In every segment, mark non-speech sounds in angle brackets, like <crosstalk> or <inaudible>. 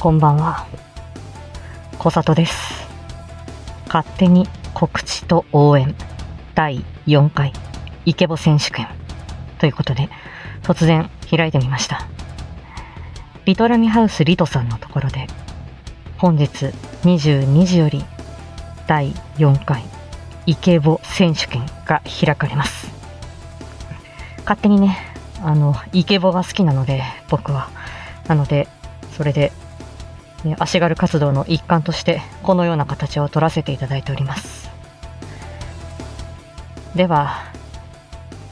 こんばんは。小里です。勝手に告知と応援第4回イケボ選手権ということで突然開いてみました。リトラミハウスリトさんのところで本日22時より第4回イケボ選手権が開かれます。勝手にね、あの、イケボが好きなので僕は。なので、それで足軽活動の一環としてこのような形を取らせていただいております。では、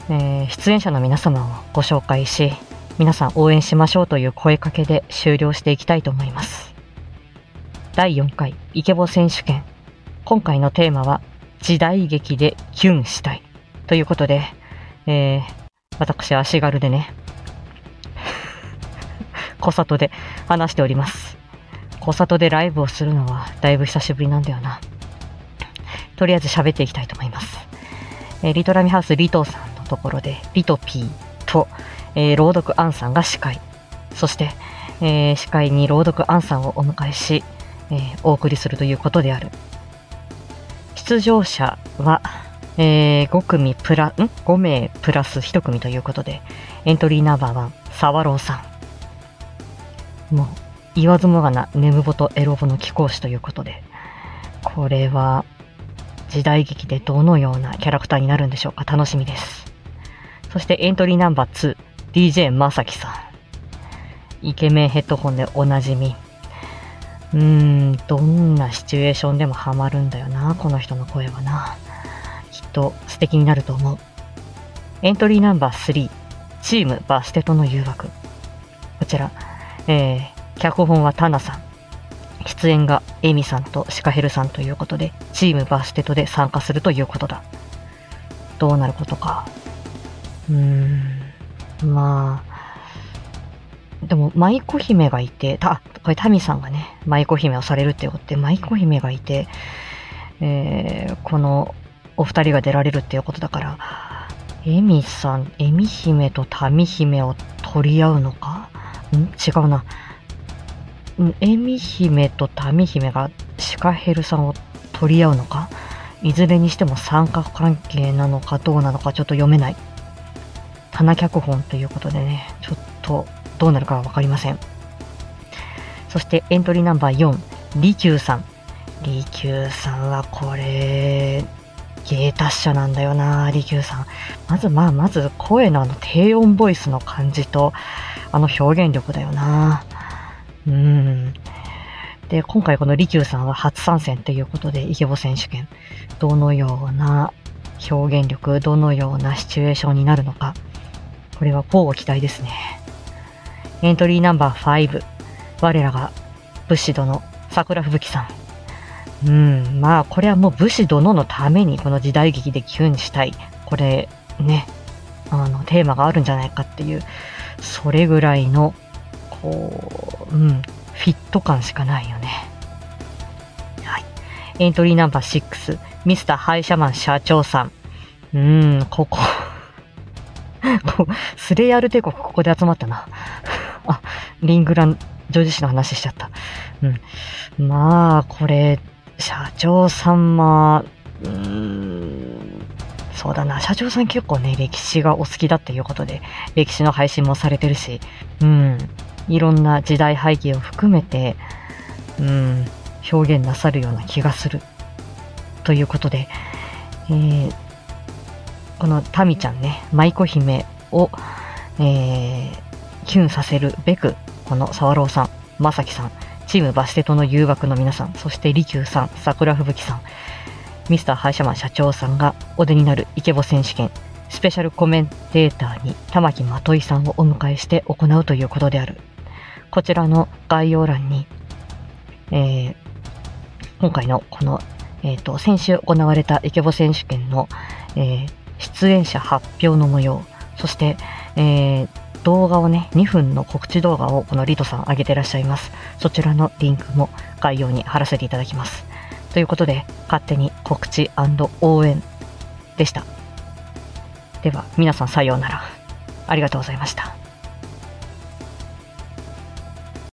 えー出演者の皆様をご紹介し皆さん応援しましょうという声かけで終了していきたいと思います。第4回イケボ選手権。今回のテーマは時代劇でキュンしたい。ということで、えー私足軽でね <laughs> 小里で話しております。小里でライブをするのはだいぶ久しぶりなんだよな。とりあえず喋っていきたいと思います。えーリトラミハウスリトさんのところで、リトピーと、えー朗読アンさんが司会。そして、えー司会に朗読アンさんをお迎えし、えお送りするということである。出場者は、えー5組プラ、ん ?5 名プラス1組ということで、エントリーナンバー1、サワローさん。もう、言わずもがな、ネムボとエロボの貴公子ということで、これは、時代劇でどのようなキャラクターになるんでしょうか楽しみです。そしてエントリーナンバー2、DJ まさきさん。イケメンヘッドホンでおなじみ。うーん、どんなシチュエーションでもハマるんだよな、この人の声はな。きっと素敵になると思う。エントリーナンバー3、チームバステトの誘惑。こちら、えー、脚本はタナさん。出演がエミさんとシカヘルさんということで、チームバステトで参加するということだ。どうなることか。うーん、まあ、でも、舞妓姫がいて、た、これタミさんがね、舞妓姫をされるってことで、舞妓姫がいて、えー、このお二人が出られるっていうことだから、エミさん、エミ姫とタミ姫を取り合うのか？ん？違うな。んエミ姫とタミ姫がシカヘルさんを取り合うのか？いずれにしても三角関係なのかどうなのかちょっと読めない。棚脚本ということでね、ちょっとどうなるかはわかりません。そしてエントリーナンバー4、リキューさん。リキューさんはこれ、芸達者なんだよな、リキューさん。まずまあ、まず声のあの低音ボイスの感じと、あの表現力だよな。うん。で、今回このリキューさんは初参戦ということで、イケボ選手権。どのような表現力、どのようなシチュエーションになるのか。これはポーを期待ですね。エントリーナンバー5。我らが武士殿、桜吹雪さん。うん、まあ、これはもう武士殿のためにこの時代劇でキュンしたい。これ、ね、あの、テーマがあるんじゃないかっていう、それぐらいの、こう、うん、フィット感しかないよね。はい。エントリーナンバー6、ミスターハイシャマン社長さん。うーん、ここ。<laughs> スレイヤル帝国ここで集まったな。<laughs> あ、リングラン、ジョージ氏の話しちゃった。うん。まあ、これ、社長さんま、うーん、そうだな、社長さん結構ね、歴史がお好きだっていうことで、歴史の配信もされてるし、うん、いろんな時代背景を含めて、うん、表現なさるような気がする。ということで、えー、このタミちゃんね、舞妓姫を、えー、キュンさせるべく、この沢朗さん、まさきさん、チームバステトの誘惑の皆さん、そして利休さん、桜吹雪さん、ミスターハイシャマン社長さんがお出になるイケボ選手権、スペシャルコメンテーターに玉木まといさんをお迎えして行うということである。こちらの概要欄に、えー、今回のこの、えっ、と、先週行われたイケボ選手権の、えー出演者発表の模様、そして、えー動画をね、2分の告知動画をこのリトさん上げてらっしゃいます。そちらのリンクも概要に貼らせていただきます。ということで、勝手に告知応援でした。では、皆さんさようなら。ありがとうございました。